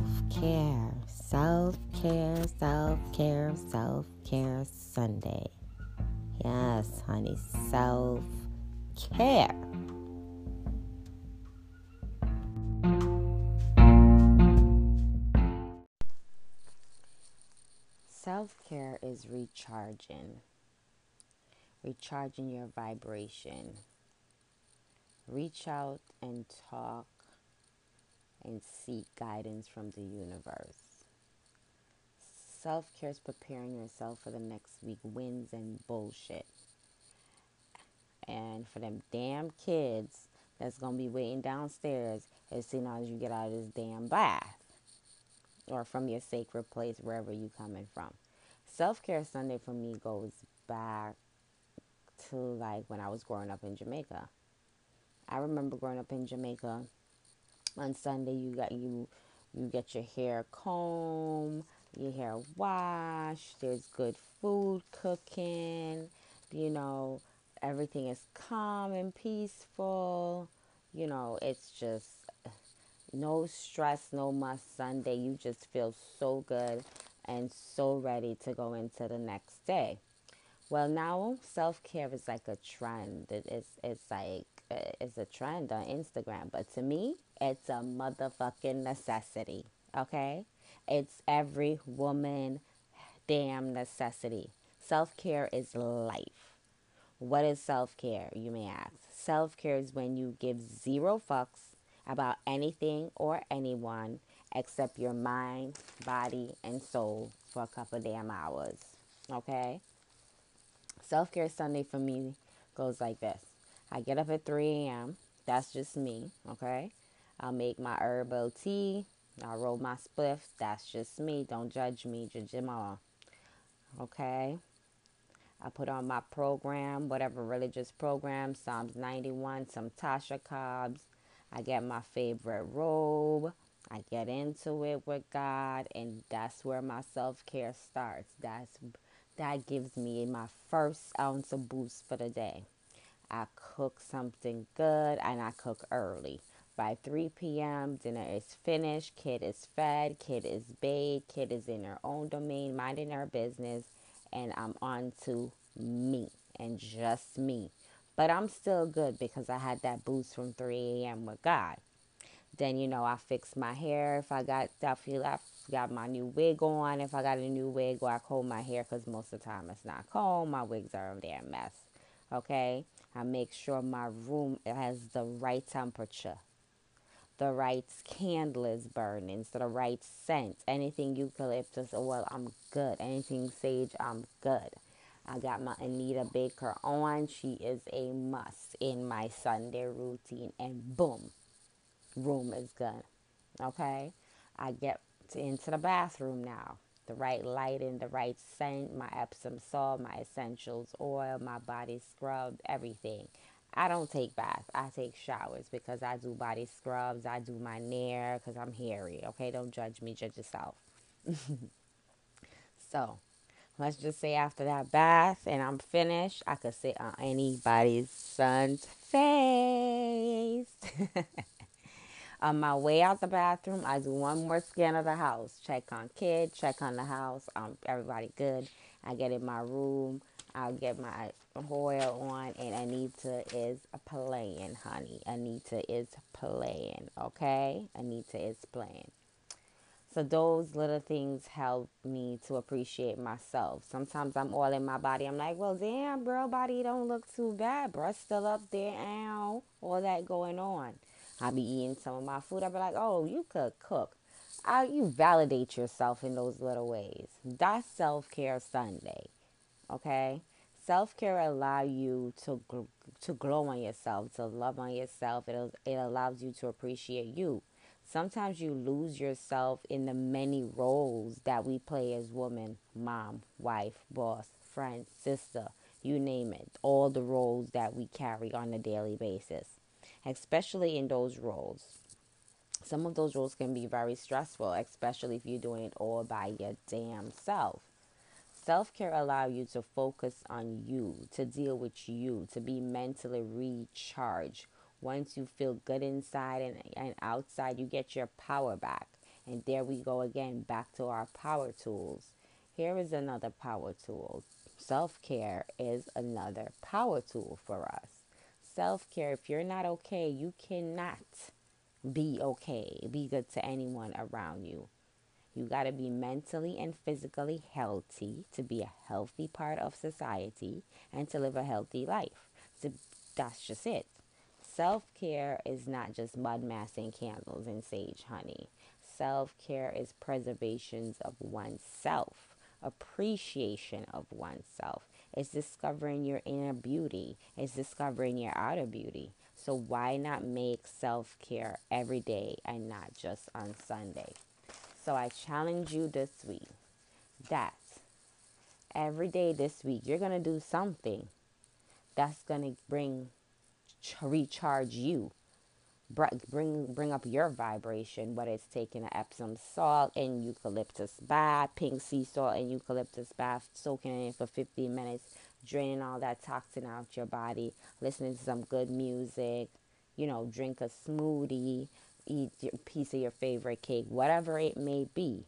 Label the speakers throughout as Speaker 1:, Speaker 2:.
Speaker 1: self care, self care, self care, self care Sunday. Yes, honey, self care. Self care is recharging, recharging your vibration. Reach out and talk and seek guidance from the universe. Self care is preparing yourself for the next week wins and bullshit. And for them damn kids that's gonna be waiting downstairs as soon as you get out of this damn bath or from your sacred place wherever you coming from. Self care Sunday for me goes back to like when I was growing up in Jamaica. I remember growing up in Jamaica on Sunday you got you you get your hair combed, your hair washed, there's good food cooking, you know, everything is calm and peaceful. You know, it's just no stress, no must Sunday. You just feel so good and so ready to go into the next day. Well, now self care is like a trend. It's it's like uh, it's a trend on Instagram, but to me, it's a motherfucking necessity. Okay, it's every woman damn necessity. Self care is life. What is self care? You may ask. Self care is when you give zero fucks about anything or anyone except your mind, body, and soul for a couple damn hours. Okay? Self care Sunday for me goes like this I get up at 3 a.m. That's just me, okay? I'll make my herbal tea. I'll roll my spliff. That's just me. Don't judge me. Judge. Okay? I put on my program, whatever religious program, Psalms 91, some Tasha Cobbs. I get my favorite robe. I get into it with God, and that's where my self care starts. That's that gives me my first ounce of boost for the day. I cook something good and I cook early. By 3 p.m., dinner is finished, kid is fed, kid is bathed, kid is in her own domain, minding her business, and I'm on to me and just me. But I'm still good because I had that boost from 3 a.m. with God. Then you know I fix my hair if I got feel I got my new wig on. If I got a new wig, or I comb my hair because most of the time it's not combed. My wigs are a damn mess. Okay, I make sure my room has the right temperature. The right candle is burning, so the right scent. Anything eucalyptus well, I'm good. Anything sage, I'm good. I got my Anita Baker on. She is a must in my Sunday routine. And boom, room is good. Okay? I get into the bathroom now. The right lighting, the right scent, my Epsom salt, my essentials oil, my body scrub, everything. I don't take baths. I take showers because I do body scrubs. I do my nair because I'm hairy. Okay, don't judge me. Judge yourself. so, let's just say after that bath and I'm finished, I could sit on anybody's son's face. On my way out the bathroom, I do one more scan of the house. Check on kid, check on the house. Um, everybody good. I get in my room. I'll get my oil on, and Anita is playing, honey. Anita is playing, okay? Anita is playing. So those little things help me to appreciate myself. Sometimes I'm all in my body. I'm like, well, damn, bro, body don't look too bad. Breast still up there, ow, all that going on. I be eating some of my food. I be like, oh, you could cook. I, you validate yourself in those little ways. That's self care Sunday. Okay, self care allow you to to glow on yourself, to love on yourself. It it allows you to appreciate you. Sometimes you lose yourself in the many roles that we play as women, mom, wife, boss, friend, sister, you name it. All the roles that we carry on a daily basis especially in those roles. Some of those roles can be very stressful, especially if you're doing it all by your damn self. Self care allows you to focus on you, to deal with you, to be mentally recharged. Once you feel good inside and, and outside, you get your power back And there we go again, back to our power tools. Here is another power tool. Self care is another power tool for us. Self care, if you're not okay, you cannot be okay, be good to anyone around you. You got to be mentally and physically healthy to be a healthy part of society and to live a healthy life. So that's just it. Self care is not just mud massing candles and sage honey. Self care is preservations of oneself, appreciation of oneself. It's discovering your inner beauty, it's discovering your outer beauty. So, why not make self care every day and not just on Sunday? So, I challenge you this week that every day this week you're going to do something that's going to bring recharge you bring bring up your vibration whether it's taking an epsom salt and eucalyptus bath pink sea salt and eucalyptus bath soaking in for 15 minutes draining all that toxin out your body listening to some good music you know drink a smoothie eat a piece of your favorite cake whatever it may be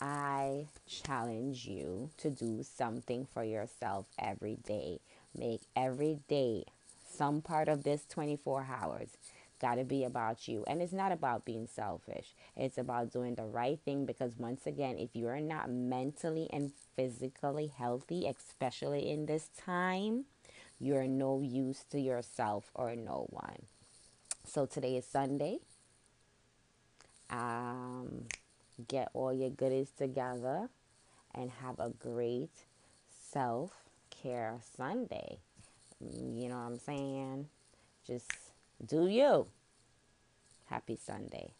Speaker 1: i challenge you to do something for yourself every day make every day some part of this 24 hours got to be about you. And it's not about being selfish, it's about doing the right thing because, once again, if you are not mentally and physically healthy, especially in this time, you're no use to yourself or no one. So today is Sunday. Um, get all your goodies together and have a great self care Sunday. You know what I'm saying? Just do you. Happy Sunday.